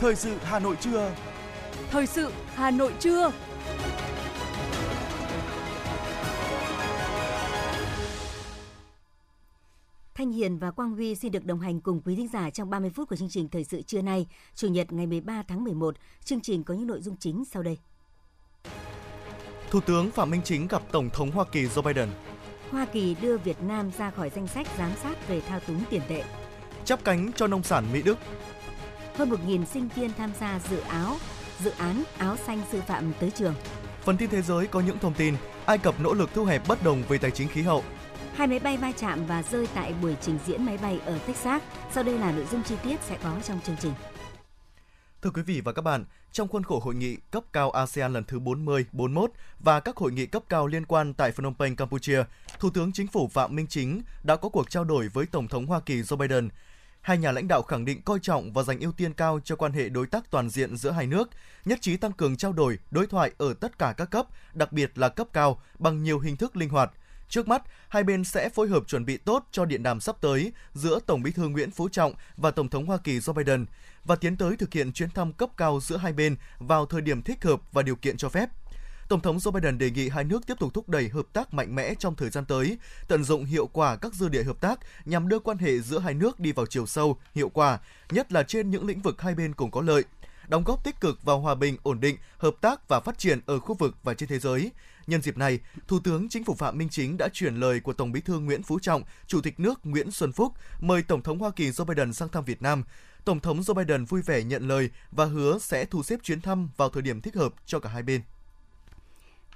Thời sự Hà Nội trưa. Thời sự Hà Nội trưa. Thanh Hiền và Quang Huy xin được đồng hành cùng quý thính giả trong 30 phút của chương trình Thời sự trưa nay, Chủ nhật ngày 13 tháng 11. Chương trình có những nội dung chính sau đây. Thủ tướng Phạm Minh Chính gặp Tổng thống Hoa Kỳ Joe Biden. Hoa Kỳ đưa Việt Nam ra khỏi danh sách giám sát về thao túng tiền tệ. Chắp cánh cho nông sản Mỹ Đức. Hơn 1.000 sinh viên tham gia dự áo, dự án áo xanh sư phạm tới trường. Phần tin thế giới có những thông tin Ai Cập nỗ lực thu hẹp bất đồng về tài chính khí hậu. Hai máy bay va chạm và rơi tại buổi trình diễn máy bay ở Texas. Sau đây là nội dung chi tiết sẽ có trong chương trình. Thưa quý vị và các bạn, trong khuôn khổ hội nghị cấp cao ASEAN lần thứ 40, 41 và các hội nghị cấp cao liên quan tại Phnom Penh, Campuchia, Thủ tướng Chính phủ Phạm Minh Chính đã có cuộc trao đổi với Tổng thống Hoa Kỳ Joe Biden. Hai nhà lãnh đạo khẳng định coi trọng và dành ưu tiên cao cho quan hệ đối tác toàn diện giữa hai nước, nhất trí tăng cường trao đổi, đối thoại ở tất cả các cấp, đặc biệt là cấp cao, bằng nhiều hình thức linh hoạt – Trước mắt, hai bên sẽ phối hợp chuẩn bị tốt cho điện đàm sắp tới giữa Tổng Bí thư Nguyễn Phú Trọng và Tổng thống Hoa Kỳ Joe Biden và tiến tới thực hiện chuyến thăm cấp cao giữa hai bên vào thời điểm thích hợp và điều kiện cho phép. Tổng thống Joe Biden đề nghị hai nước tiếp tục thúc đẩy hợp tác mạnh mẽ trong thời gian tới, tận dụng hiệu quả các dư địa hợp tác nhằm đưa quan hệ giữa hai nước đi vào chiều sâu, hiệu quả, nhất là trên những lĩnh vực hai bên cùng có lợi đóng góp tích cực vào hòa bình, ổn định, hợp tác và phát triển ở khu vực và trên thế giới, Nhân dịp này, Thủ tướng Chính phủ Phạm Minh Chính đã chuyển lời của Tổng Bí thư Nguyễn Phú Trọng, Chủ tịch nước Nguyễn Xuân Phúc mời Tổng thống Hoa Kỳ Joe Biden sang thăm Việt Nam. Tổng thống Joe Biden vui vẻ nhận lời và hứa sẽ thu xếp chuyến thăm vào thời điểm thích hợp cho cả hai bên.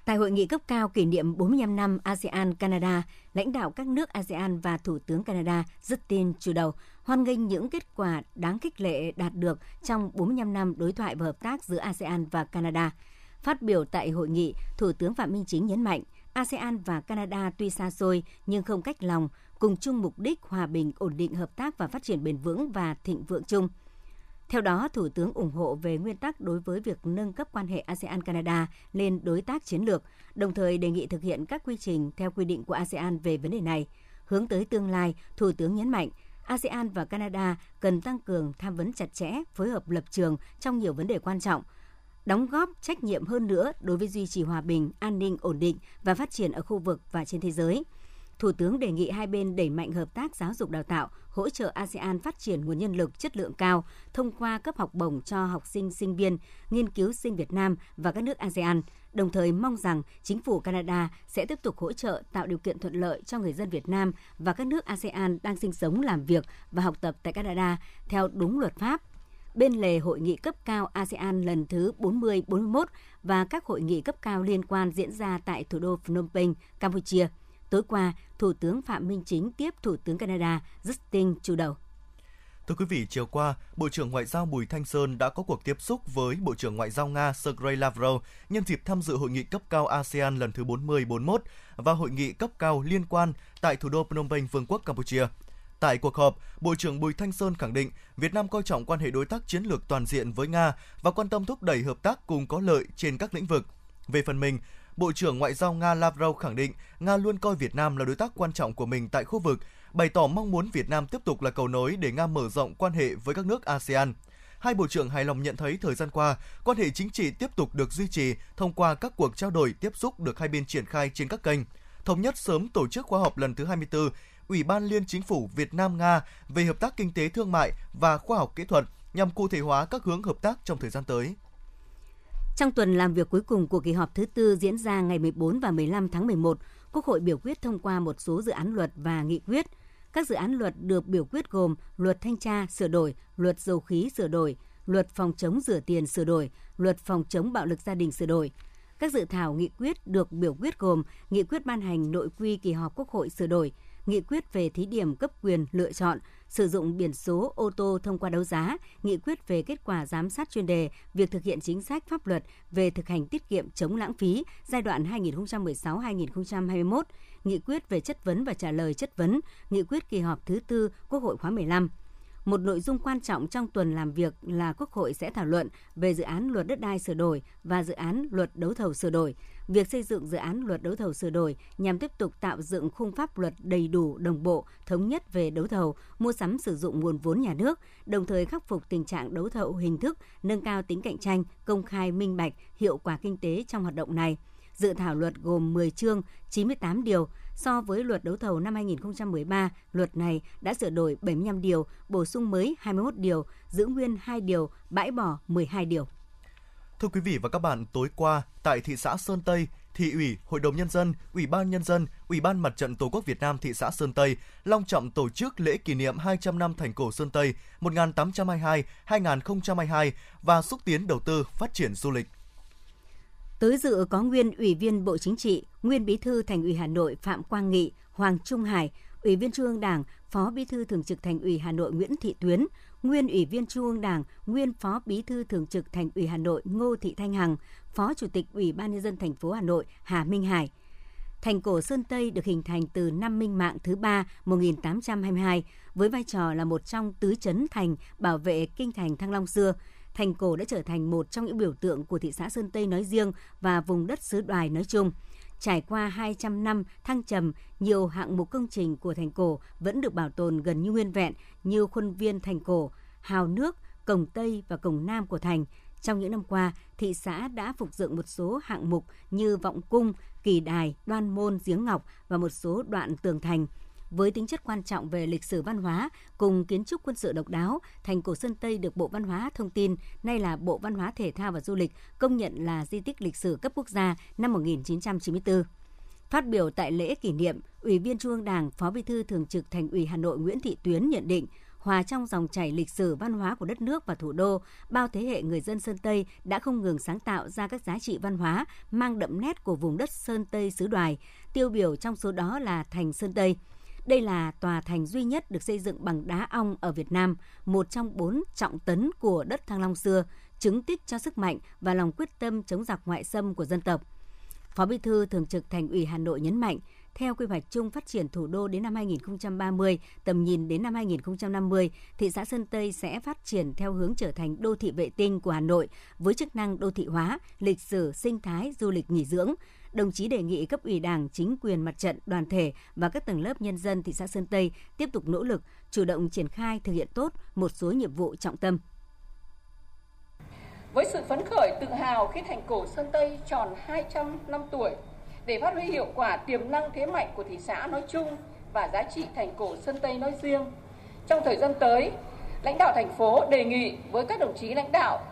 Tại hội nghị cấp cao kỷ niệm 45 năm ASEAN-Canada, lãnh đạo các nước ASEAN và Thủ tướng Canada Justin Trudeau hoan nghênh những kết quả đáng khích lệ đạt được trong 45 năm đối thoại và hợp tác giữa ASEAN và Canada – Phát biểu tại hội nghị, Thủ tướng Phạm Minh Chính nhấn mạnh, ASEAN và Canada tuy xa xôi nhưng không cách lòng, cùng chung mục đích hòa bình, ổn định hợp tác và phát triển bền vững và thịnh vượng chung. Theo đó, Thủ tướng ủng hộ về nguyên tắc đối với việc nâng cấp quan hệ ASEAN-Canada lên đối tác chiến lược, đồng thời đề nghị thực hiện các quy trình theo quy định của ASEAN về vấn đề này. Hướng tới tương lai, Thủ tướng nhấn mạnh ASEAN và Canada cần tăng cường tham vấn chặt chẽ, phối hợp lập trường trong nhiều vấn đề quan trọng – đóng góp trách nhiệm hơn nữa đối với duy trì hòa bình, an ninh, ổn định và phát triển ở khu vực và trên thế giới. Thủ tướng đề nghị hai bên đẩy mạnh hợp tác giáo dục đào tạo, hỗ trợ ASEAN phát triển nguồn nhân lực chất lượng cao thông qua cấp học bổng cho học sinh, sinh viên, nghiên cứu sinh Việt Nam và các nước ASEAN, đồng thời mong rằng chính phủ Canada sẽ tiếp tục hỗ trợ tạo điều kiện thuận lợi cho người dân Việt Nam và các nước ASEAN đang sinh sống, làm việc và học tập tại Canada theo đúng luật pháp, bên lề hội nghị cấp cao ASEAN lần thứ 40-41 và các hội nghị cấp cao liên quan diễn ra tại thủ đô Phnom Penh, Campuchia. Tối qua, Thủ tướng Phạm Minh Chính tiếp Thủ tướng Canada Justin Trudeau. Thưa quý vị, chiều qua, Bộ trưởng Ngoại giao Bùi Thanh Sơn đã có cuộc tiếp xúc với Bộ trưởng Ngoại giao Nga Sergei Lavrov nhân dịp tham dự hội nghị cấp cao ASEAN lần thứ 40-41 và hội nghị cấp cao liên quan tại thủ đô Phnom Penh, Vương quốc Campuchia. Tại cuộc họp, Bộ trưởng Bùi Thanh Sơn khẳng định Việt Nam coi trọng quan hệ đối tác chiến lược toàn diện với Nga và quan tâm thúc đẩy hợp tác cùng có lợi trên các lĩnh vực. Về phần mình, Bộ trưởng Ngoại giao Nga Lavrov khẳng định Nga luôn coi Việt Nam là đối tác quan trọng của mình tại khu vực, bày tỏ mong muốn Việt Nam tiếp tục là cầu nối để Nga mở rộng quan hệ với các nước ASEAN. Hai bộ trưởng hài lòng nhận thấy thời gian qua, quan hệ chính trị tiếp tục được duy trì thông qua các cuộc trao đổi tiếp xúc được hai bên triển khai trên các kênh thống nhất sớm tổ chức khóa họp lần thứ 24 Ủy ban Liên Chính phủ Việt Nam Nga về hợp tác kinh tế thương mại và khoa học kỹ thuật nhằm cụ thể hóa các hướng hợp tác trong thời gian tới. Trong tuần làm việc cuối cùng của kỳ họp thứ tư diễn ra ngày 14 và 15 tháng 11, Quốc hội biểu quyết thông qua một số dự án luật và nghị quyết. Các dự án luật được biểu quyết gồm Luật Thanh tra sửa đổi, Luật Dầu khí sửa đổi, Luật Phòng chống rửa tiền sửa đổi, Luật Phòng chống bạo lực gia đình sửa đổi. Các dự thảo nghị quyết được biểu quyết gồm Nghị quyết ban hành nội quy kỳ họp Quốc hội sửa đổi, nghị quyết về thí điểm cấp quyền lựa chọn sử dụng biển số ô tô thông qua đấu giá, nghị quyết về kết quả giám sát chuyên đề, việc thực hiện chính sách pháp luật về thực hành tiết kiệm chống lãng phí giai đoạn 2016-2021, nghị quyết về chất vấn và trả lời chất vấn, nghị quyết kỳ họp thứ tư Quốc hội khóa 15 một nội dung quan trọng trong tuần làm việc là Quốc hội sẽ thảo luận về dự án luật đất đai sửa đổi và dự án luật đấu thầu sửa đổi. Việc xây dựng dự án luật đấu thầu sửa đổi nhằm tiếp tục tạo dựng khung pháp luật đầy đủ, đồng bộ, thống nhất về đấu thầu, mua sắm sử dụng nguồn vốn nhà nước, đồng thời khắc phục tình trạng đấu thầu hình thức, nâng cao tính cạnh tranh, công khai, minh bạch, hiệu quả kinh tế trong hoạt động này. Dự thảo luật gồm 10 chương, 98 điều, So với luật đấu thầu năm 2013, luật này đã sửa đổi 75 điều, bổ sung mới 21 điều, giữ nguyên 2 điều, bãi bỏ 12 điều. Thưa quý vị và các bạn, tối qua tại thị xã Sơn Tây, thị ủy, hội đồng nhân dân, ủy ban nhân dân, ủy ban mặt trận tổ quốc Việt Nam thị xã Sơn Tây long trọng tổ chức lễ kỷ niệm 200 năm thành cổ Sơn Tây 1822-2022 và xúc tiến đầu tư phát triển du lịch. Tới dự có nguyên Ủy viên Bộ Chính trị, nguyên Bí thư Thành ủy Hà Nội Phạm Quang Nghị, Hoàng Trung Hải, Ủy viên Trung ương Đảng, Phó Bí thư Thường trực Thành ủy Hà Nội Nguyễn Thị Tuyến, nguyên Ủy viên Trung ương Đảng, nguyên Phó Bí thư Thường trực Thành ủy Hà Nội Ngô Thị Thanh Hằng, Phó Chủ tịch Ủy ban nhân dân thành phố Hà Nội Hà Minh Hải. Thành cổ Sơn Tây được hình thành từ năm Minh Mạng thứ ba 1822 với vai trò là một trong tứ chấn thành bảo vệ kinh thành Thăng Long xưa – thành cổ đã trở thành một trong những biểu tượng của thị xã Sơn Tây nói riêng và vùng đất xứ Đoài nói chung. Trải qua 200 năm thăng trầm, nhiều hạng mục công trình của thành cổ vẫn được bảo tồn gần như nguyên vẹn như khuôn viên thành cổ, hào nước, cổng Tây và cổng Nam của thành. Trong những năm qua, thị xã đã phục dựng một số hạng mục như vọng cung, kỳ đài, đoan môn, giếng ngọc và một số đoạn tường thành – với tính chất quan trọng về lịch sử văn hóa cùng kiến trúc quân sự độc đáo, thành cổ Sơn Tây được Bộ Văn hóa Thông tin, nay là Bộ Văn hóa Thể thao và Du lịch công nhận là di tích lịch sử cấp quốc gia năm 1994. Phát biểu tại lễ kỷ niệm, Ủy viên Trung ương Đảng, Phó Bí thư Thường trực Thành ủy Hà Nội Nguyễn Thị Tuyến nhận định, hòa trong dòng chảy lịch sử văn hóa của đất nước và thủ đô, bao thế hệ người dân Sơn Tây đã không ngừng sáng tạo ra các giá trị văn hóa mang đậm nét của vùng đất Sơn Tây xứ Đoài, tiêu biểu trong số đó là thành Sơn Tây – đây là tòa thành duy nhất được xây dựng bằng đá ong ở Việt Nam, một trong bốn trọng tấn của đất Thăng Long xưa, chứng tích cho sức mạnh và lòng quyết tâm chống giặc ngoại xâm của dân tộc. Phó Bí thư Thường trực Thành ủy Hà Nội nhấn mạnh, theo quy hoạch chung phát triển thủ đô đến năm 2030, tầm nhìn đến năm 2050, thị xã Sơn Tây sẽ phát triển theo hướng trở thành đô thị vệ tinh của Hà Nội với chức năng đô thị hóa, lịch sử, sinh thái, du lịch nghỉ dưỡng, đồng chí đề nghị cấp ủy Đảng, chính quyền mặt trận, đoàn thể và các tầng lớp nhân dân thị xã Sơn Tây tiếp tục nỗ lực, chủ động triển khai thực hiện tốt một số nhiệm vụ trọng tâm. Với sự phấn khởi tự hào khi thành cổ Sơn Tây tròn 200 năm tuổi, để phát huy hiệu quả tiềm năng thế mạnh của thị xã nói chung và giá trị thành cổ Sơn Tây nói riêng. Trong thời gian tới, lãnh đạo thành phố đề nghị với các đồng chí lãnh đạo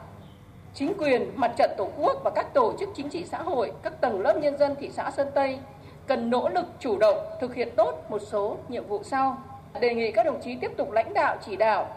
chính quyền, mặt trận tổ quốc và các tổ chức chính trị xã hội, các tầng lớp nhân dân thị xã Sơn Tây cần nỗ lực chủ động thực hiện tốt một số nhiệm vụ sau. Đề nghị các đồng chí tiếp tục lãnh đạo chỉ đạo,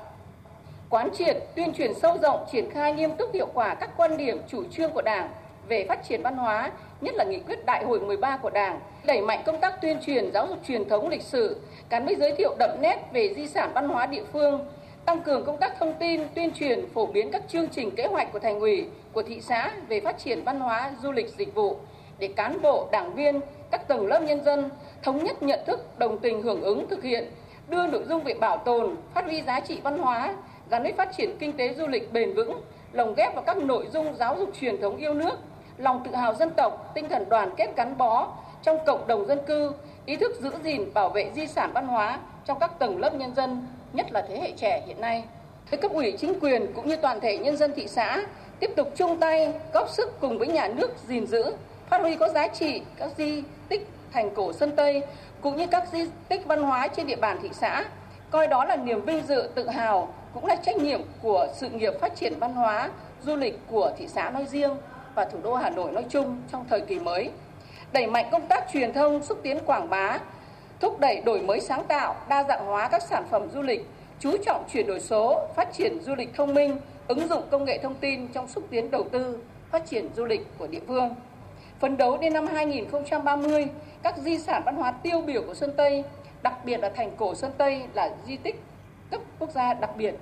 quán triệt, tuyên truyền sâu rộng, triển khai nghiêm túc hiệu quả các quan điểm, chủ trương của Đảng về phát triển văn hóa, nhất là nghị quyết đại hội 13 của Đảng, đẩy mạnh công tác tuyên truyền giáo dục truyền thống lịch sử, gắn với giới thiệu đậm nét về di sản văn hóa địa phương, tăng cường công tác thông tin, tuyên truyền, phổ biến các chương trình kế hoạch của thành ủy, của thị xã về phát triển văn hóa, du lịch, dịch vụ để cán bộ, đảng viên, các tầng lớp nhân dân thống nhất nhận thức, đồng tình hưởng ứng thực hiện, đưa nội dung về bảo tồn, phát huy giá trị văn hóa gắn với phát triển kinh tế du lịch bền vững, lồng ghép vào các nội dung giáo dục truyền thống yêu nước, lòng tự hào dân tộc, tinh thần đoàn kết gắn bó trong cộng đồng dân cư, ý thức giữ gìn bảo vệ di sản văn hóa trong các tầng lớp nhân dân nhất là thế hệ trẻ hiện nay. Với cấp ủy chính quyền cũng như toàn thể nhân dân thị xã tiếp tục chung tay góp sức cùng với nhà nước gìn giữ, phát huy có giá trị các di tích thành cổ Sơn Tây cũng như các di tích văn hóa trên địa bàn thị xã, coi đó là niềm vinh dự tự hào cũng là trách nhiệm của sự nghiệp phát triển văn hóa, du lịch của thị xã nói riêng và thủ đô Hà Nội nói chung trong thời kỳ mới. Đẩy mạnh công tác truyền thông, xúc tiến quảng bá, thúc đẩy đổi mới sáng tạo, đa dạng hóa các sản phẩm du lịch, chú trọng chuyển đổi số, phát triển du lịch thông minh, ứng dụng công nghệ thông tin trong xúc tiến đầu tư, phát triển du lịch của địa phương. Phấn đấu đến năm 2030, các di sản văn hóa tiêu biểu của Sơn Tây, đặc biệt là thành cổ Sơn Tây là di tích cấp quốc gia đặc biệt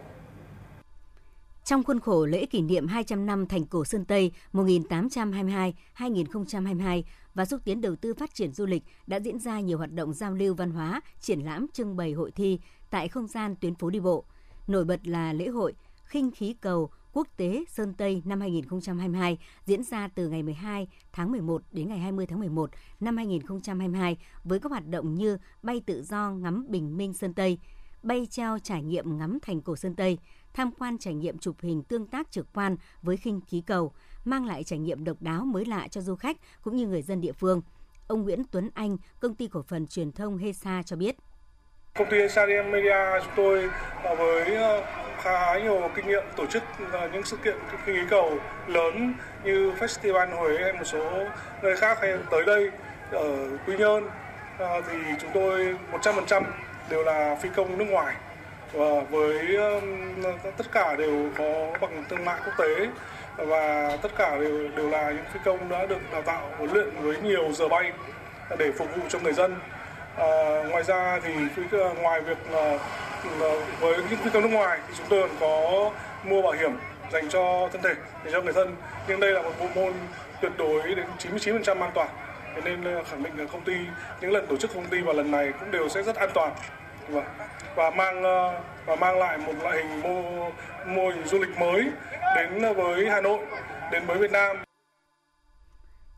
trong khuôn khổ lễ kỷ niệm 200 năm thành cổ Sơn Tây 1822-2022 và xúc tiến đầu tư phát triển du lịch đã diễn ra nhiều hoạt động giao lưu văn hóa, triển lãm, trưng bày hội thi tại không gian tuyến phố đi bộ. Nổi bật là lễ hội khinh khí cầu quốc tế Sơn Tây năm 2022 diễn ra từ ngày 12 tháng 11 đến ngày 20 tháng 11 năm 2022 với các hoạt động như bay tự do ngắm bình minh Sơn Tây, bay treo trải nghiệm ngắm thành cổ Sơn Tây, tham quan trải nghiệm chụp hình tương tác trực quan với khinh khí cầu, mang lại trải nghiệm độc đáo mới lạ cho du khách cũng như người dân địa phương. Ông Nguyễn Tuấn Anh, công ty cổ phần truyền thông HESA cho biết. Công ty HESA Media chúng tôi với ờ, khá nhiều kinh nghiệm tổ chức ờ, những sự kiện khinh khí cầu lớn như Festival Huế hay một số nơi khác hay tới đây ở Quy Nhơn ờ, thì chúng tôi 100% đều là phi công nước ngoài và với tất cả đều có bằng thương mại quốc tế và tất cả đều đều là những phi công đã được đào tạo huấn luyện với nhiều giờ bay để phục vụ cho người dân. À, ngoài ra thì ngoài việc là, là với những phi công nước ngoài thì chúng tôi còn có mua bảo hiểm dành cho thân thể để cho người dân. Nhưng đây là một bộ môn tuyệt đối đến 99% an toàn. Thế nên ờ, khẳng định là công ty những lần tổ chức công ty và lần này cũng đều sẽ rất an toàn. Và và mang ờ, và mang lại một loại hình mô mô hình du lịch mới đến với Hà Nội, đến với Việt Nam.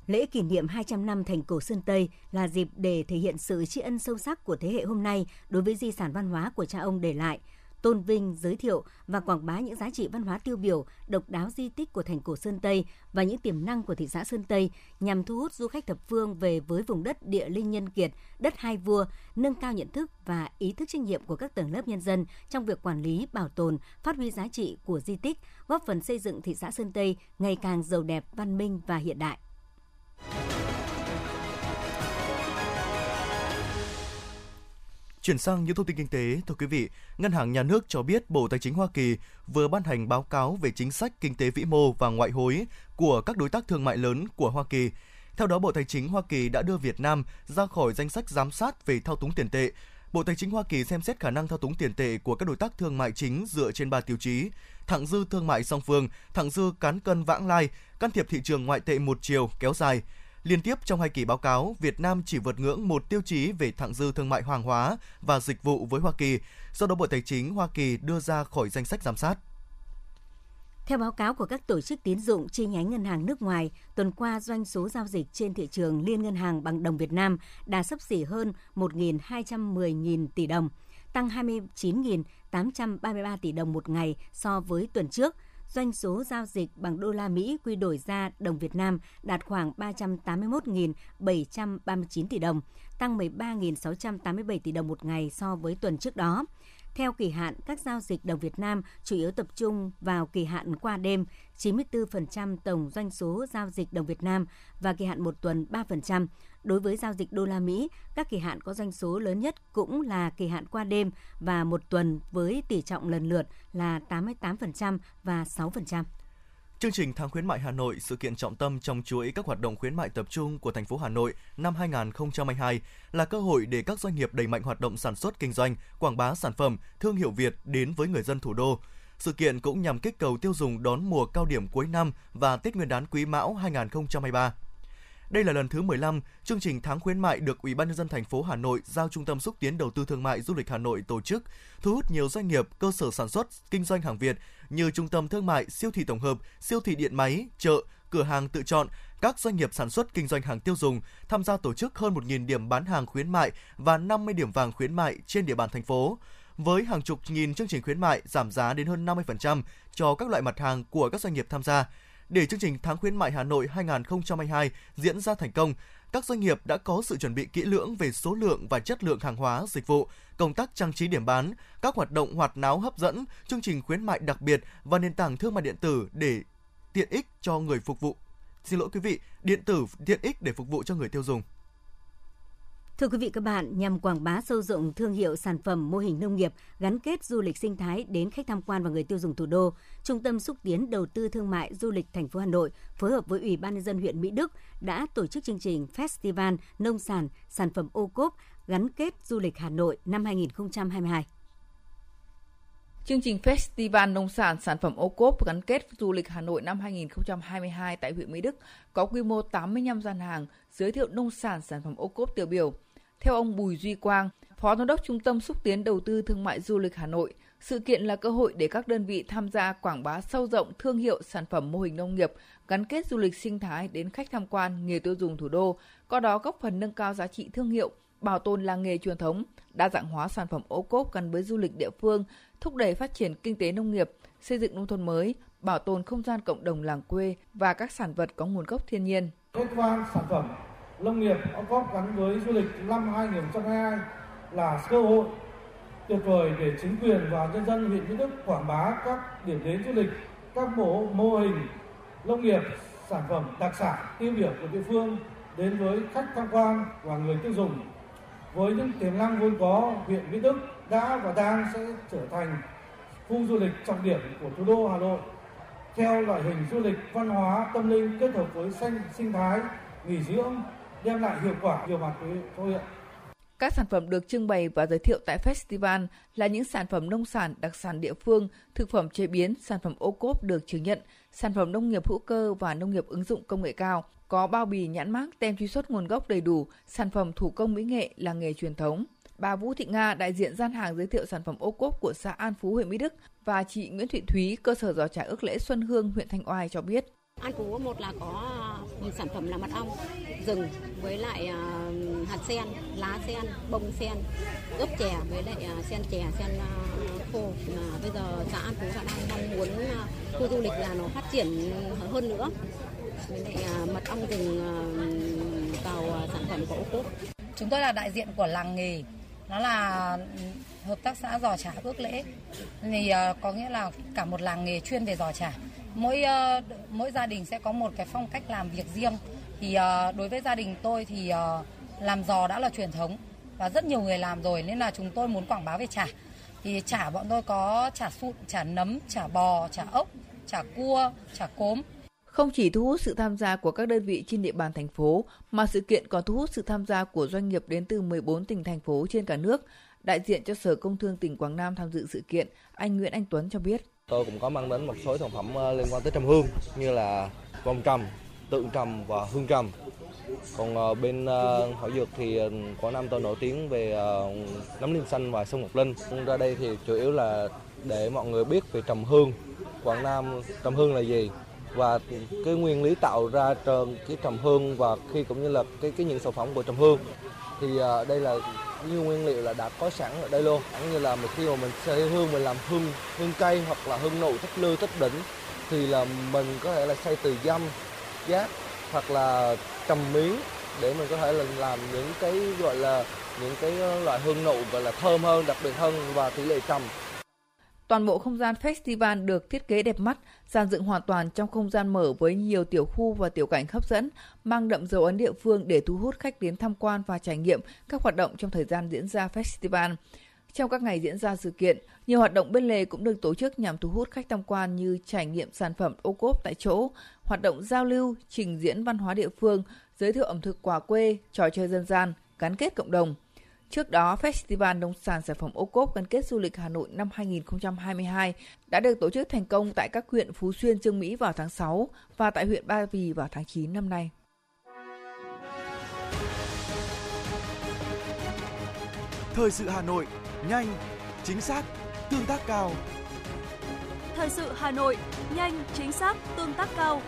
Lễ kỷ niệm 200 năm thành cổ Sơn Tây là dịp để thể hiện sự tri ân sâu sắc của thế hệ hôm nay đối với di sản văn hóa của cha ông để lại – tôn vinh, giới thiệu và quảng bá những giá trị văn hóa tiêu biểu, độc đáo di tích của thành cổ Sơn Tây và những tiềm năng của thị xã Sơn Tây nhằm thu hút du khách thập phương về với vùng đất địa linh nhân kiệt, đất hai vua, nâng cao nhận thức và ý thức trách nhiệm của các tầng lớp nhân dân trong việc quản lý, bảo tồn, phát huy giá trị của di tích, góp phần xây dựng thị xã Sơn Tây ngày càng giàu đẹp, văn minh và hiện đại. Chuyển sang những thông tin kinh tế, thưa quý vị, Ngân hàng Nhà nước cho biết Bộ Tài chính Hoa Kỳ vừa ban hành báo cáo về chính sách kinh tế vĩ mô và ngoại hối của các đối tác thương mại lớn của Hoa Kỳ. Theo đó, Bộ Tài chính Hoa Kỳ đã đưa Việt Nam ra khỏi danh sách giám sát về thao túng tiền tệ. Bộ Tài chính Hoa Kỳ xem xét khả năng thao túng tiền tệ của các đối tác thương mại chính dựa trên 3 tiêu chí: thặng dư thương mại song phương, thặng dư cán cân vãng lai, can thiệp thị trường ngoại tệ một chiều kéo dài. Liên tiếp trong hai kỳ báo cáo, Việt Nam chỉ vượt ngưỡng một tiêu chí về thặng dư thương mại hàng hóa và dịch vụ với Hoa Kỳ, do đó Bộ Tài chính Hoa Kỳ đưa ra khỏi danh sách giám sát. Theo báo cáo của các tổ chức tín dụng chi nhánh ngân hàng nước ngoài, tuần qua doanh số giao dịch trên thị trường liên ngân hàng bằng đồng Việt Nam đã sấp xỉ hơn 1.210.000 tỷ đồng, tăng 29.833 tỷ đồng một ngày so với tuần trước – doanh số giao dịch bằng đô la Mỹ quy đổi ra đồng Việt Nam đạt khoảng 381.739 tỷ đồng, tăng 13.687 tỷ đồng một ngày so với tuần trước đó. Theo kỳ hạn, các giao dịch đồng Việt Nam chủ yếu tập trung vào kỳ hạn qua đêm, 94% tổng doanh số giao dịch đồng Việt Nam và kỳ hạn một tuần 3%. Đối với giao dịch đô la Mỹ, các kỳ hạn có doanh số lớn nhất cũng là kỳ hạn qua đêm và một tuần với tỷ trọng lần lượt là 88% và 6%. Chương trình tháng khuyến mại Hà Nội, sự kiện trọng tâm trong chuỗi các hoạt động khuyến mại tập trung của thành phố Hà Nội năm 2022 là cơ hội để các doanh nghiệp đẩy mạnh hoạt động sản xuất kinh doanh, quảng bá sản phẩm, thương hiệu Việt đến với người dân thủ đô. Sự kiện cũng nhằm kích cầu tiêu dùng đón mùa cao điểm cuối năm và Tết Nguyên đán Quý Mão 2023. Đây là lần thứ 15 chương trình tháng khuyến mại được Ủy ban nhân dân thành phố Hà Nội giao Trung tâm xúc tiến đầu tư thương mại du lịch Hà Nội tổ chức, thu hút nhiều doanh nghiệp, cơ sở sản xuất, kinh doanh hàng Việt như trung tâm thương mại, siêu thị tổng hợp, siêu thị điện máy, chợ, cửa hàng tự chọn, các doanh nghiệp sản xuất kinh doanh hàng tiêu dùng tham gia tổ chức hơn 1.000 điểm bán hàng khuyến mại và 50 điểm vàng khuyến mại trên địa bàn thành phố với hàng chục nghìn chương trình khuyến mại giảm giá đến hơn 50% cho các loại mặt hàng của các doanh nghiệp tham gia. Để chương trình tháng khuyến mại Hà Nội 2022 diễn ra thành công, các doanh nghiệp đã có sự chuẩn bị kỹ lưỡng về số lượng và chất lượng hàng hóa, dịch vụ, công tác trang trí điểm bán, các hoạt động hoạt náo hấp dẫn, chương trình khuyến mại đặc biệt và nền tảng thương mại điện tử để tiện ích cho người phục vụ. Xin lỗi quý vị, điện tử tiện ích để phục vụ cho người tiêu dùng. Thưa quý vị các bạn, nhằm quảng bá sâu rộng thương hiệu sản phẩm mô hình nông nghiệp gắn kết du lịch sinh thái đến khách tham quan và người tiêu dùng thủ đô, Trung tâm xúc tiến đầu tư thương mại du lịch thành phố Hà Nội phối hợp với Ủy ban nhân dân huyện Mỹ Đức đã tổ chức chương trình Festival nông sản sản phẩm ô cốp gắn kết du lịch Hà Nội năm 2022. Chương trình Festival Nông sản Sản phẩm ô cốp gắn kết du lịch Hà Nội năm 2022 tại huyện Mỹ Đức có quy mô 85 gian hàng giới thiệu nông sản sản phẩm ô cốp tiêu biểu. Theo ông Bùi Duy Quang, Phó Giám đốc Trung tâm Xúc tiến Đầu tư Thương mại Du lịch Hà Nội. Sự kiện là cơ hội để các đơn vị tham gia quảng bá sâu rộng thương hiệu sản phẩm mô hình nông nghiệp, gắn kết du lịch sinh thái đến khách tham quan, người tiêu dùng thủ đô, qua đó góp phần nâng cao giá trị thương hiệu, bảo tồn làng nghề truyền thống, đa dạng hóa sản phẩm ô cốp gắn với du lịch địa phương, thúc đẩy phát triển kinh tế nông nghiệp, xây dựng nông thôn mới, bảo tồn không gian cộng đồng làng quê và các sản vật có nguồn gốc thiên nhiên. Khách quan sản phẩm nông nghiệp ô cốp gắn với du lịch năm 2022 là cơ hội tuyệt vời để chính quyền và nhân dân huyện Mỹ Đức quảng bá các điểm đến du lịch, các mô, mô hình nông nghiệp, sản phẩm đặc sản tiêu biểu của địa phương đến với khách tham quan và người tiêu dùng. Với những tiềm năng vốn có, huyện Mỹ Đức đã và đang sẽ trở thành khu du lịch trọng điểm của thủ đô Hà Nội theo loại hình du lịch văn hóa tâm linh kết hợp với xanh sinh thái nghỉ dưỡng đem lại hiệu quả nhiều mặt cho huyện. Các sản phẩm được trưng bày và giới thiệu tại festival là những sản phẩm nông sản đặc sản địa phương, thực phẩm chế biến, sản phẩm ô cốp được chứng nhận, sản phẩm nông nghiệp hữu cơ và nông nghiệp ứng dụng công nghệ cao, có bao bì nhãn mác tem truy xuất nguồn gốc đầy đủ, sản phẩm thủ công mỹ nghệ là nghề truyền thống. Bà Vũ Thị Nga, đại diện gian hàng giới thiệu sản phẩm ô cốp của xã An Phú, huyện Mỹ Đức và chị Nguyễn Thị Thúy, cơ sở giò trà ước lễ Xuân Hương, huyện Thanh Oai cho biết. An Phú một là có ờ, sản phẩm là mật ong, rừng với lại ờ, hạt sen, lá sen, bông sen, ướp chè với lại ờ, sen chè, sen khô. Bây giờ xã An Phú đã đang mong muốn khu du lịch là nó phát triển hơn nữa. Với lại mật ong rừng vào sản phẩm của ô cốp. Chúng tôi là đại diện của làng nghề nó là ừ, hợp tác xã giò chả ước lễ thì có nghĩa là cả một làng nghề chuyên về giò chả mỗi uh, mỗi gia đình sẽ có một cái phong cách làm việc riêng thì uh, đối với gia đình tôi thì uh, làm giò đã là truyền thống và rất nhiều người làm rồi nên là chúng tôi muốn quảng bá về chả thì chả bọn tôi có chả sụn chả nấm chả bò chả ốc chả cua chả cốm không chỉ thu hút sự tham gia của các đơn vị trên địa bàn thành phố, mà sự kiện còn thu hút sự tham gia của doanh nghiệp đến từ 14 tỉnh thành phố trên cả nước. Đại diện cho Sở Công Thương tỉnh Quảng Nam tham dự sự kiện, anh Nguyễn Anh Tuấn cho biết. Tôi cũng có mang đến một số sản phẩm ờ, liên quan tới trầm hương như là vòng trầm, tượng trầm và hương trầm. Còn ờ, bên ờ, thảo dược thì Quảng Nam tôi nổi tiếng về nấm linh xanh và sông Ngọc Linh. Ra đây thì chủ yếu là để mọi người biết về trầm hương. Quảng Nam trầm hương là gì, và cái nguyên lý tạo ra cái trầm hương và khi cũng như là cái cái những sản phẩm của trầm hương thì đây là như nguyên liệu là đã có sẵn ở đây luôn. Cũng như là một khi mà mình xay hương, mình làm hương hương cây hoặc là hương nụ thích lư thích đỉnh, thì là mình có thể là xay từ dăm, giác hoặc là trầm miếng để mình có thể là làm những cái, gọi là, những cái ờ, loại hương nụ, gọi là, thơm hơn, đặc biệt hơn và tỷ lệ trầm. Toàn bộ không gian festival được thiết kế đẹp mắt, dàn dựng hoàn toàn trong không gian mở với nhiều tiểu khu và tiểu cảnh hấp dẫn, mang đậm dấu ấn địa phương để thu hút khách đến tham quan và trải nghiệm các hoạt động trong thời gian diễn ra festival. Trong các ngày diễn ra sự kiện, nhiều hoạt động bên lề cũng được tổ chức nhằm thu hút khách tham quan như trải nghiệm sản phẩm ô cốp tại chỗ, hoạt động giao lưu, trình diễn văn hóa địa phương, giới thiệu ẩm thực quà quê, trò chơi dân gian, gắn kết cộng đồng. Trước đó, Festival Nông sản Sản phẩm ô cốp gắn kết du lịch Hà Nội năm 2022 đã được tổ chức thành công tại các huyện Phú Xuyên, Trương Mỹ vào tháng 6 và tại huyện Ba Vì vào tháng 9 năm nay. Thời sự Hà Nội, nhanh, chính xác, tương tác cao. Thời sự Hà Nội, nhanh, chính xác, tương tác cao.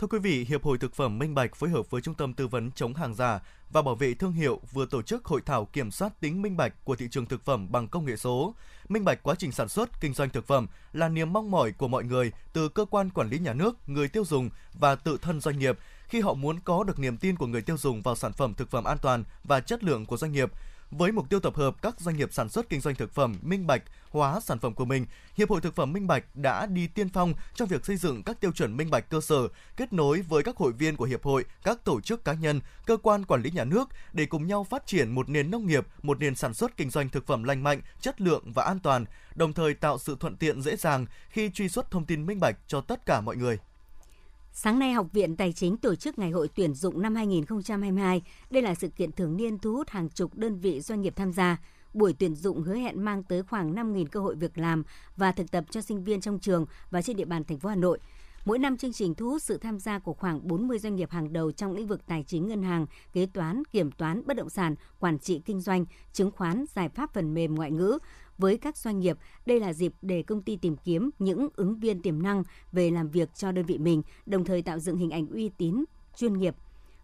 Thưa quý vị, Hiệp hội Thực phẩm Minh Bạch phối hợp với Trung tâm Tư vấn chống hàng giả và bảo vệ thương hiệu vừa tổ chức hội thảo kiểm soát tính minh bạch của thị trường thực phẩm bằng công nghệ số. Minh bạch quá trình sản xuất, kinh doanh thực phẩm là niềm mong mỏi của mọi người từ cơ quan quản lý nhà nước, người tiêu dùng và tự thân doanh nghiệp khi họ muốn có được niềm tin của người tiêu dùng vào sản phẩm thực phẩm an toàn và chất lượng của doanh nghiệp với mục tiêu tập hợp các doanh nghiệp sản xuất kinh doanh thực phẩm minh bạch hóa sản phẩm của mình, Hiệp hội Thực phẩm Minh Bạch đã đi tiên phong trong việc xây dựng các tiêu chuẩn minh bạch cơ sở, kết nối với các hội viên của hiệp hội, các tổ chức cá nhân, cơ quan quản lý nhà nước để cùng nhau phát triển một nền nông nghiệp, một nền sản xuất kinh doanh thực phẩm lành mạnh, chất lượng và an toàn, đồng thời tạo sự thuận tiện dễ dàng khi truy xuất thông tin minh bạch cho tất cả mọi người. Sáng nay, Học viện Tài chính tổ chức Ngày hội tuyển dụng năm 2022. Đây là sự kiện thường niên thu hút hàng chục đơn vị doanh nghiệp tham gia. Buổi tuyển dụng hứa hẹn mang tới khoảng 5.000 cơ hội việc làm và thực tập cho sinh viên trong trường và trên địa bàn thành phố Hà Nội. Mỗi năm chương trình thu hút sự tham gia của khoảng 40 doanh nghiệp hàng đầu trong lĩnh vực tài chính ngân hàng, kế toán, kiểm toán, bất động sản, quản trị kinh doanh, chứng khoán, giải pháp phần mềm ngoại ngữ. Với các doanh nghiệp, đây là dịp để công ty tìm kiếm những ứng viên tiềm năng về làm việc cho đơn vị mình, đồng thời tạo dựng hình ảnh uy tín, chuyên nghiệp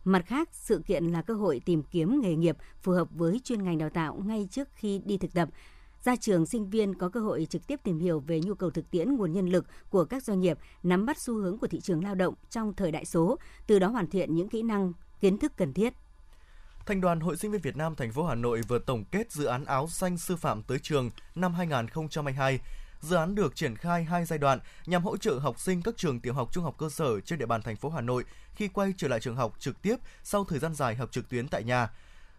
Mặt khác, sự kiện là cơ hội tìm kiếm nghề nghiệp phù hợp với chuyên ngành đào tạo ngay trước khi đi thực tập. Ra trường, sinh viên có cơ hội trực tiếp tìm hiểu về nhu cầu thực tiễn nguồn nhân lực của các doanh nghiệp, nắm bắt xu hướng của thị trường lao động trong thời đại số, từ đó hoàn thiện những kỹ năng, kiến thức cần thiết. Thành đoàn Hội Sinh viên Việt Nam thành phố Hà Nội vừa tổng kết dự án áo xanh sư phạm tới trường năm 2022 Dự án được triển khai hai giai đoạn nhằm hỗ trợ học sinh các trường tiểu học trung học cơ sở trên địa bàn thành phố Hà Nội khi quay trở lại trường học trực tiếp sau thời gian dài học trực tuyến tại nhà.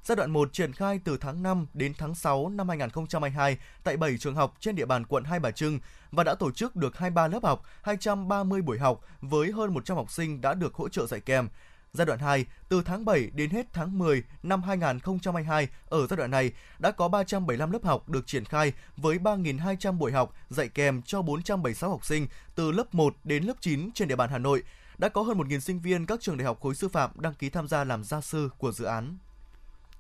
Giai đoạn 1 triển khai từ tháng 5 đến tháng 6 năm 2022 tại 7 trường học trên địa bàn quận Hai Bà Trưng và đã tổ chức được 23 lớp học, 230 buổi học với hơn 100 học sinh đã được hỗ trợ dạy kèm. Giai đoạn 2, từ tháng 7 đến hết tháng 10 năm 2022, ở giai đoạn này đã có 375 lớp học được triển khai với 3.200 buổi học dạy kèm cho 476 học sinh từ lớp 1 đến lớp 9 trên địa bàn Hà Nội. Đã có hơn 1.000 sinh viên các trường đại học khối sư phạm đăng ký tham gia làm gia sư của dự án.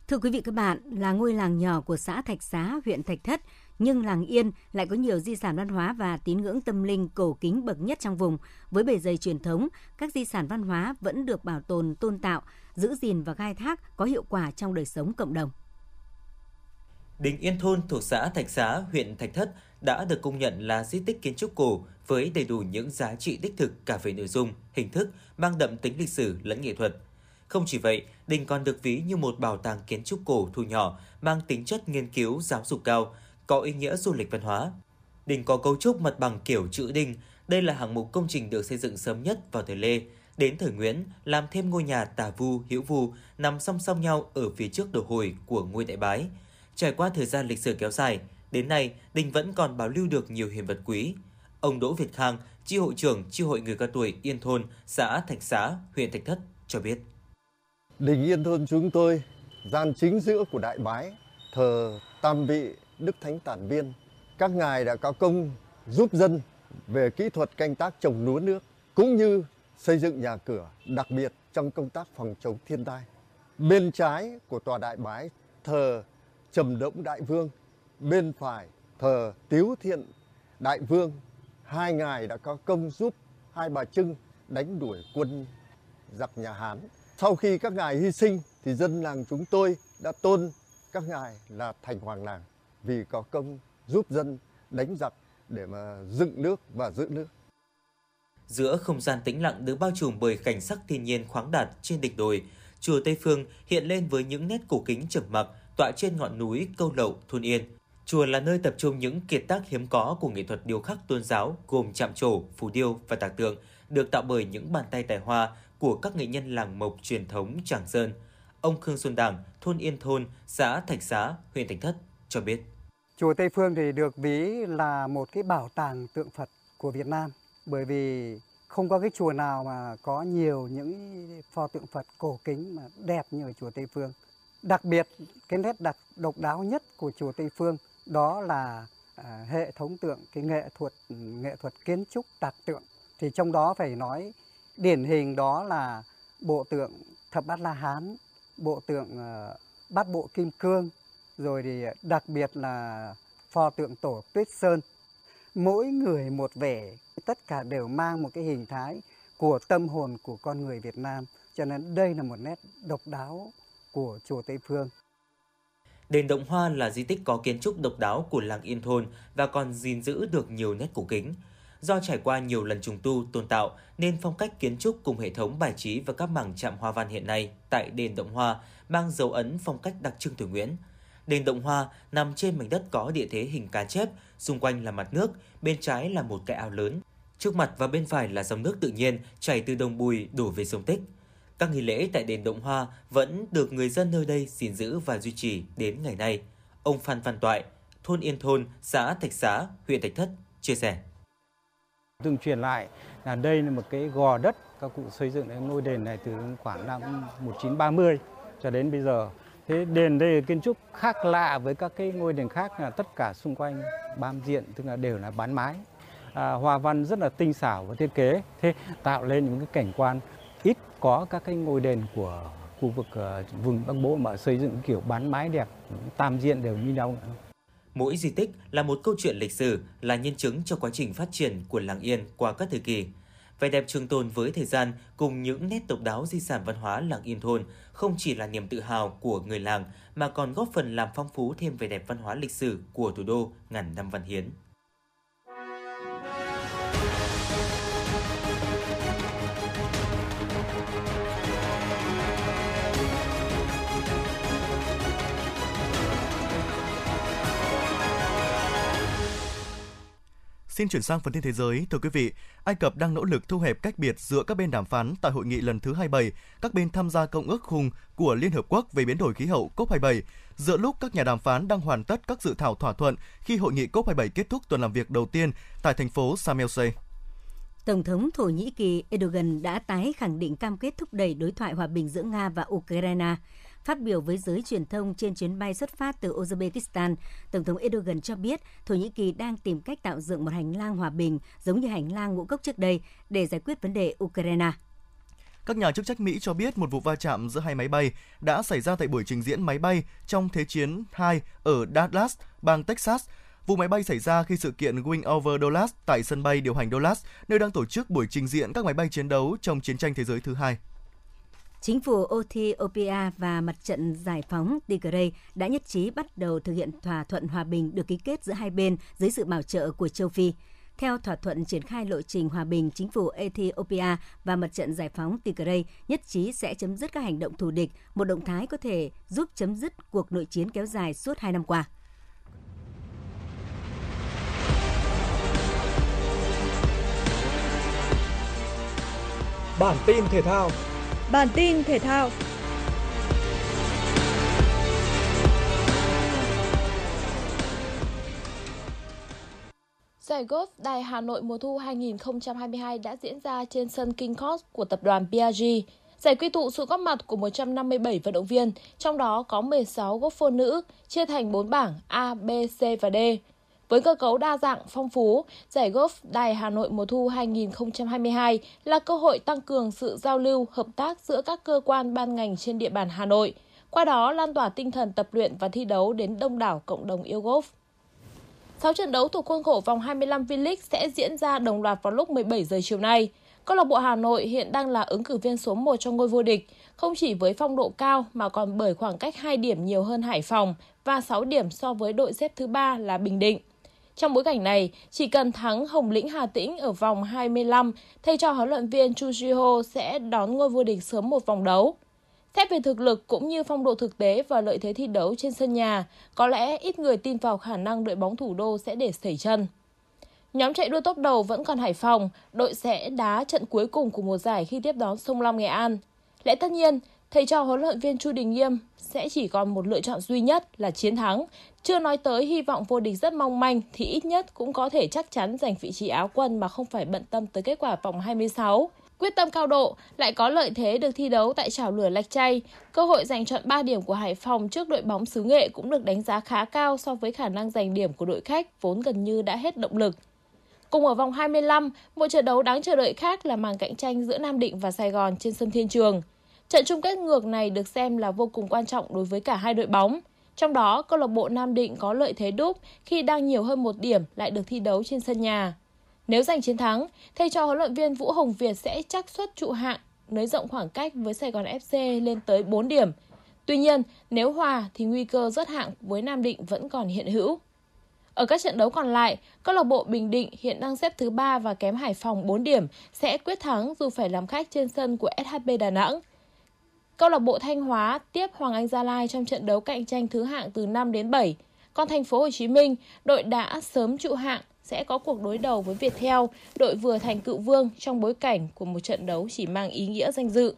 Thưa quý vị các bạn, là ngôi làng nhỏ của xã Thạch Xá, huyện Thạch Thất, nhưng làng Yên lại có nhiều di sản văn hóa và tín ngưỡng tâm linh cổ kính bậc nhất trong vùng. Với bề dày truyền thống, các di sản văn hóa vẫn được bảo tồn, tôn tạo, giữ gìn và khai thác có hiệu quả trong đời sống cộng đồng. Đình Yên Thôn thuộc xã Thạch Xá, huyện Thạch Thất đã được công nhận là di tích kiến trúc cổ với đầy đủ những giá trị đích thực cả về nội dung, hình thức, mang đậm tính lịch sử lẫn nghệ thuật. Không chỉ vậy, đình còn được ví như một bảo tàng kiến trúc cổ thu nhỏ mang tính chất nghiên cứu giáo dục cao, có ý nghĩa du lịch văn hóa. Đình có cấu trúc mặt bằng kiểu chữ đình. Đây là hạng mục công trình được xây dựng sớm nhất vào thời Lê. Đến thời Nguyễn, làm thêm ngôi nhà tả vu, hữu vu nằm song song nhau ở phía trước đồ hồi của ngôi đại bái. Trải qua thời gian lịch sử kéo dài, đến nay đình vẫn còn bảo lưu được nhiều hiện vật quý. Ông Đỗ Việt Khang, chi hội trưởng chi hội người cao tuổi Yên Thôn, xã Thạch Xá, huyện Thạch Thất cho biết. Đình Yên Thôn chúng tôi, gian chính giữa của đại bái, thờ tam vị Đức Thánh Tản Viên. Các ngài đã có công giúp dân về kỹ thuật canh tác trồng lúa nước cũng như xây dựng nhà cửa, đặc biệt trong công tác phòng chống thiên tai. Bên trái của tòa đại bái thờ Trầm Động Đại Vương, bên phải thờ Tiếu Thiện Đại Vương. Hai ngài đã có công giúp hai bà Trưng đánh đuổi quân giặc nhà Hán. Sau khi các ngài hy sinh thì dân làng chúng tôi đã tôn các ngài là thành hoàng làng vì có công giúp dân đánh giặc để mà dựng nước và giữ nước. Giữa không gian tĩnh lặng được bao trùm bởi cảnh sắc thiên nhiên khoáng đạt trên đỉnh đồi, chùa Tây Phương hiện lên với những nét cổ kính trầm mặc tọa trên ngọn núi Câu Lậu, thôn Yên. Chùa là nơi tập trung những kiệt tác hiếm có của nghệ thuật điêu khắc tôn giáo gồm chạm trổ, phù điêu và tạc tượng, được tạo bởi những bàn tay tài hoa của các nghệ nhân làng mộc truyền thống Tràng Sơn. Ông Khương Xuân Đảng, thôn Yên Thôn, xã Thạch Xá, huyện Thạch Thất cho biết. Chùa Tây Phương thì được ví là một cái bảo tàng tượng Phật của Việt Nam bởi vì không có cái chùa nào mà có nhiều những pho tượng Phật cổ kính mà đẹp như ở chùa Tây Phương. Đặc biệt cái nét đặc độc đáo nhất của chùa Tây Phương đó là à, hệ thống tượng cái nghệ thuật nghệ thuật kiến trúc tạc tượng thì trong đó phải nói điển hình đó là bộ tượng thập bát la hán bộ tượng à, bát bộ kim cương rồi thì à, đặc biệt là pho tượng tổ Tuyết Sơn. Mỗi người một vẻ, tất cả đều mang một cái hình thái của tâm hồn của con người Việt Nam. Cho nên đây là một nét độc đáo của chùa Tây Phương. Đền Động Hoa là di tích có kiến trúc độc đáo của làng Yên Thôn và còn gìn giữ được nhiều nét cổ kính. Do trải qua nhiều lần trùng tu, tôn tạo nên phong cách kiến trúc cùng hệ thống bài trí và các mảng chạm hoa văn hiện nay tại đền Động Hoa mang dấu ấn phong cách đặc trưng thời Nguyễn. Đền Động Hoa nằm trên mảnh đất có địa thế hình cá chép, xung quanh là mặt nước, bên trái là một cái ao lớn. Trước mặt và bên phải là dòng nước tự nhiên chảy từ đồng bùi đổ về sông Tích. Các nghi lễ tại đền Động Hoa vẫn được người dân nơi đây gìn giữ và duy trì đến ngày nay. Ông Phan Văn Toại, thôn Yên Thôn, xã Thạch Xá, huyện Thạch Thất chia sẻ. Từng truyền lại là đây là một cái gò đất các cụ xây dựng cái ngôi đền này từ khoảng năm 1930 cho đến bây giờ. Thế đền đây kiến trúc khác lạ với các cái ngôi đền khác là tất cả xung quanh bám diện tức là đều là bán mái. À, hoa văn rất là tinh xảo và thiết kế, thế tạo lên những cái cảnh quan ít có các cái ngôi đền của khu vực uh, vùng Bắc Bộ mà xây dựng kiểu bán mái đẹp, tam diện đều như nhau. Mỗi di tích là một câu chuyện lịch sử, là nhân chứng cho quá trình phát triển của làng Yên qua các thời kỳ. Vẻ đẹp trường tồn với thời gian cùng những nét độc đáo di sản văn hóa làng Yên Thôn không chỉ là niềm tự hào của người làng mà còn góp phần làm phong phú thêm vẻ đẹp văn hóa lịch sử của thủ đô ngàn năm văn hiến. Xin chuyển sang phần tin thế giới. Thưa quý vị, Ai Cập đang nỗ lực thu hẹp cách biệt giữa các bên đàm phán tại hội nghị lần thứ 27, các bên tham gia công ước khung của Liên Hợp Quốc về biến đổi khí hậu COP27, giữa lúc các nhà đàm phán đang hoàn tất các dự thảo thỏa thuận khi hội nghị COP27 kết thúc tuần làm việc đầu tiên tại thành phố Sharm Tổng thống Thổ Nhĩ Kỳ Erdogan đã tái khẳng định cam kết thúc đẩy đối thoại hòa bình giữa Nga và Ukraine. Phát biểu với giới truyền thông trên chuyến bay xuất phát từ Uzbekistan, Tổng thống Erdogan cho biết Thổ Nhĩ Kỳ đang tìm cách tạo dựng một hành lang hòa bình giống như hành lang ngũ cốc trước đây để giải quyết vấn đề Ukraine. Các nhà chức trách Mỹ cho biết một vụ va chạm giữa hai máy bay đã xảy ra tại buổi trình diễn máy bay trong Thế chiến 2 ở Dallas, bang Texas. Vụ máy bay xảy ra khi sự kiện Wing Over Dallas tại sân bay điều hành Dallas, nơi đang tổ chức buổi trình diễn các máy bay chiến đấu trong chiến tranh thế giới thứ hai. Chính phủ Ethiopia và Mặt trận Giải phóng Tigray đã nhất trí bắt đầu thực hiện thỏa thuận hòa bình được ký kết giữa hai bên dưới sự bảo trợ của châu Phi. Theo thỏa thuận triển khai lộ trình hòa bình, chính phủ Ethiopia và Mặt trận Giải phóng Tigray nhất trí sẽ chấm dứt các hành động thù địch, một động thái có thể giúp chấm dứt cuộc nội chiến kéo dài suốt hai năm qua. Bản tin thể thao Bản tin thể thao Giải golf Đài Hà Nội mùa thu 2022 đã diễn ra trên sân King Court của tập đoàn PRG. Giải quy tụ sự góp mặt của 157 vận động viên, trong đó có 16 golfer nữ, chia thành 4 bảng A, B, C và D. Với cơ cấu đa dạng, phong phú, giải golf Đài Hà Nội mùa thu 2022 là cơ hội tăng cường sự giao lưu, hợp tác giữa các cơ quan ban ngành trên địa bàn Hà Nội, qua đó lan tỏa tinh thần tập luyện và thi đấu đến đông đảo cộng đồng yêu golf. 6 trận đấu thuộc khuôn khổ vòng 25 V-League sẽ diễn ra đồng loạt vào lúc 17 giờ chiều nay. Câu lạc bộ Hà Nội hiện đang là ứng cử viên số 1 cho ngôi vô địch, không chỉ với phong độ cao mà còn bởi khoảng cách 2 điểm nhiều hơn Hải Phòng và 6 điểm so với đội xếp thứ 3 là Bình Định. Trong bối cảnh này, chỉ cần thắng Hồng Lĩnh Hà Tĩnh ở vòng 25, thầy trò huấn luyện viên Chu Jiho sẽ đón ngôi vô địch sớm một vòng đấu. Xét về thực lực cũng như phong độ thực tế và lợi thế thi đấu trên sân nhà, có lẽ ít người tin vào khả năng đội bóng thủ đô sẽ để sẩy chân. Nhóm chạy đua top đầu vẫn còn Hải Phòng, đội sẽ đá trận cuối cùng của mùa giải khi tiếp đón Sông Lam Nghệ An. Lẽ tất nhiên, thầy trò huấn luyện viên Chu Đình Nghiêm sẽ chỉ còn một lựa chọn duy nhất là chiến thắng. Chưa nói tới hy vọng vô địch rất mong manh thì ít nhất cũng có thể chắc chắn giành vị trí áo quân mà không phải bận tâm tới kết quả vòng 26. Quyết tâm cao độ, lại có lợi thế được thi đấu tại chảo lửa lạch chay. Cơ hội giành chọn 3 điểm của Hải Phòng trước đội bóng xứ nghệ cũng được đánh giá khá cao so với khả năng giành điểm của đội khách vốn gần như đã hết động lực. Cùng ở vòng 25, một trận đấu đáng chờ đợi khác là màn cạnh tranh giữa Nam Định và Sài Gòn trên sân Thiên Trường. Trận chung kết ngược này được xem là vô cùng quan trọng đối với cả hai đội bóng. Trong đó, câu lạc bộ Nam Định có lợi thế đúc khi đang nhiều hơn một điểm lại được thi đấu trên sân nhà. Nếu giành chiến thắng, thầy trò huấn luyện viên Vũ Hồng Việt sẽ chắc suất trụ hạng, nới rộng khoảng cách với Sài Gòn FC lên tới 4 điểm. Tuy nhiên, nếu hòa thì nguy cơ rớt hạng với Nam Định vẫn còn hiện hữu. Ở các trận đấu còn lại, câu lạc bộ Bình Định hiện đang xếp thứ 3 và kém Hải Phòng 4 điểm sẽ quyết thắng dù phải làm khách trên sân của SHB Đà Nẵng. Câu lạc bộ Thanh Hóa tiếp Hoàng Anh Gia Lai trong trận đấu cạnh tranh thứ hạng từ 5 đến 7. Còn thành phố Hồ Chí Minh, đội đã sớm trụ hạng sẽ có cuộc đối đầu với Viettel, đội vừa thành cựu vương trong bối cảnh của một trận đấu chỉ mang ý nghĩa danh dự.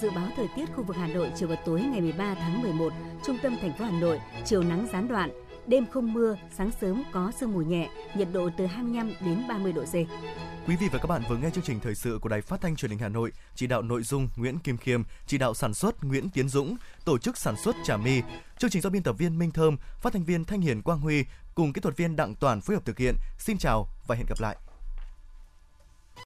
Dự báo thời tiết khu vực Hà Nội chiều và tối ngày 13 tháng 11, trung tâm thành phố Hà Nội, chiều nắng gián đoạn, đêm không mưa, sáng sớm có sương mù nhẹ, nhiệt độ từ 25 đến 30 độ C. Quý vị và các bạn vừa nghe chương trình thời sự của Đài Phát thanh Truyền hình Hà Nội, chỉ đạo nội dung Nguyễn Kim Khiêm, chỉ đạo sản xuất Nguyễn Tiến Dũng, tổ chức sản xuất Trà My. Chương trình do biên tập viên Minh Thơm, phát thanh viên Thanh Hiền Quang Huy cùng kỹ thuật viên Đặng Toàn phối hợp thực hiện. Xin chào và hẹn gặp lại.